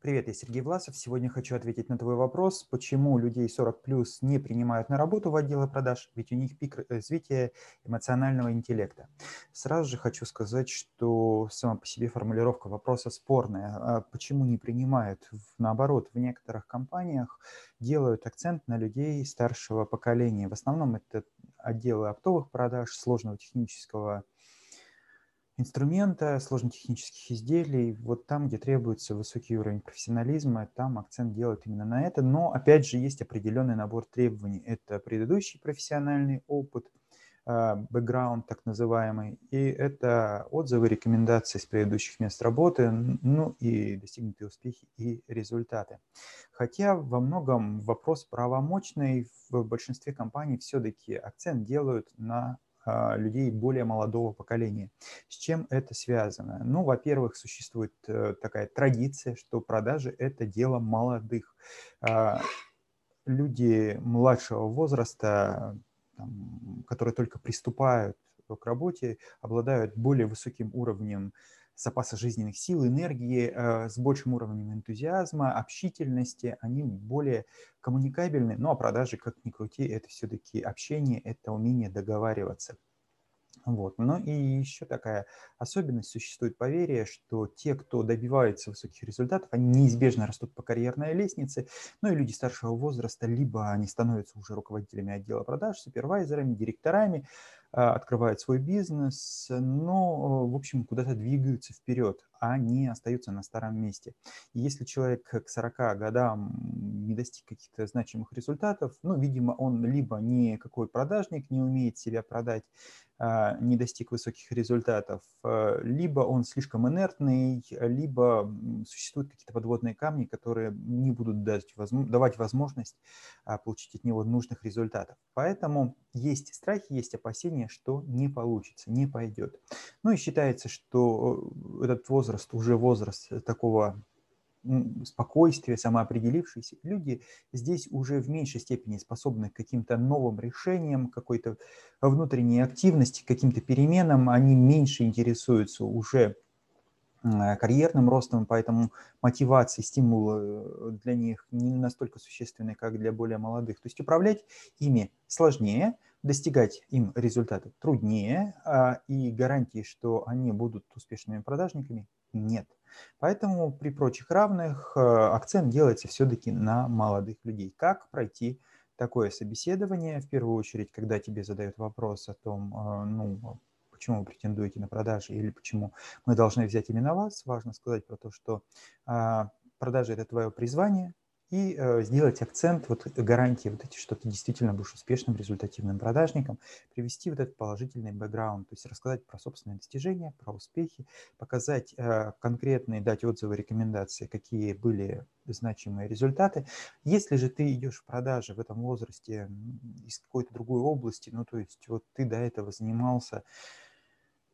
Привет, я Сергей Власов. Сегодня хочу ответить на твой вопрос, почему людей 40 плюс не принимают на работу в отделы продаж, ведь у них пик развития эмоционального интеллекта. Сразу же хочу сказать, что сама по себе формулировка вопроса спорная. А почему не принимают? Наоборот, в некоторых компаниях делают акцент на людей старшего поколения. В основном это отделы оптовых продаж, сложного технического инструмента, сложно-технических изделий, вот там, где требуется высокий уровень профессионализма, там акцент делают именно на это. Но, опять же, есть определенный набор требований. Это предыдущий профессиональный опыт, а, бэкграунд так называемый, и это отзывы, рекомендации с предыдущих мест работы, ну и достигнутые успехи и результаты. Хотя во многом вопрос правомочный, в большинстве компаний все-таки акцент делают на людей более молодого поколения. С чем это связано? Ну, во-первых, существует э, такая традиция, что продажи – это дело молодых. А, люди младшего возраста, которые только приступают к работе, обладают более высоким уровнем запаса жизненных сил, энергии, э, с большим уровнем энтузиазма, общительности, они более коммуникабельны. Ну а продажи, как ни крути, это все-таки общение, это умение договариваться. Вот. Ну и еще такая особенность существует поверье, что те, кто добивается высоких результатов, они неизбежно растут по карьерной лестнице, ну и люди старшего возраста, либо они становятся уже руководителями отдела продаж, супервайзерами, директорами, открывают свой бизнес, но, в общем, куда-то двигаются вперед, а не остаются на старом месте. И если человек к 40 годам не достиг каких-то значимых результатов, ну, видимо, он либо никакой продажник, не умеет себя продать, а, не достиг высоких результатов, а, либо он слишком инертный, либо существуют какие-то подводные камни, которые не будут давать возможность а, получить от него нужных результатов. Поэтому есть страхи, есть опасения, что не получится, не пойдет. Ну и считается, что э, этот возраст уже возраст такого спокойствие, самоопределившиеся люди здесь уже в меньшей степени способны к каким-то новым решениям, какой-то внутренней активности, каким-то переменам, они меньше интересуются уже карьерным ростом, поэтому мотивация, стимулы э, для них не настолько существенны, как для более молодых. То есть управлять ими сложнее, достигать им результаты труднее, а, и гарантии, что они будут успешными продажниками, нет. Поэтому при прочих равных э, акцент делается все-таки на молодых людей. Как пройти такое собеседование? В первую очередь, когда тебе задают вопрос о том, э, ну, почему вы претендуете на продажи или почему мы должны взять именно вас, важно сказать про то, что а, продажи – это твое призвание, и э, сделать акцент, вот гарантии вот эти, что ты действительно будешь успешным, результативным продажником, привести вот этот положительный бэкграунд, то есть рассказать про собственные достижения, про успехи, показать э, конкретные, дать отзывы, рекомендации, какие были значимые результаты. Если же ты идешь в продажи в этом возрасте из какой-то другой области, ну то есть вот ты до этого занимался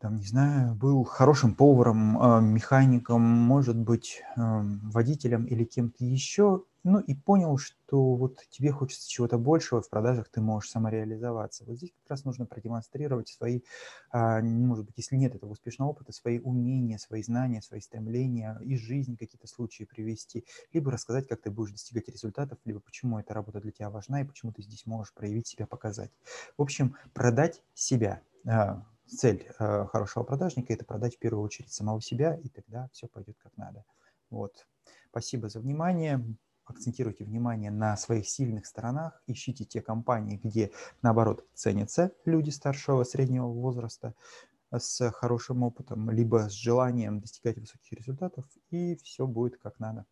там, не знаю, был хорошим поваром, а, механиком, может быть, водителем или кем-то еще, ну и понял, что вот тебе хочется чего-то большего, в продажах ты можешь самореализоваться. Вот здесь как раз нужно продемонстрировать свои, а, может быть, если нет этого успешного опыта, свои умения, свои знания, свои стремления, из жизни какие-то случаи привести, либо рассказать, как ты будешь достигать результатов, либо почему эта работа для тебя важна и почему ты здесь можешь проявить себя, показать. В общем, продать себя а, цель э, хорошего продажника – это продать в первую очередь самого себя, и тогда все пойдет как надо. Вот. Спасибо за внимание. Акцентируйте внимание на своих сильных сторонах, ищите те компании, где, наоборот, ценятся люди старшего, среднего возраста с хорошим опытом, либо с желанием достигать высоких результатов, и все будет как надо.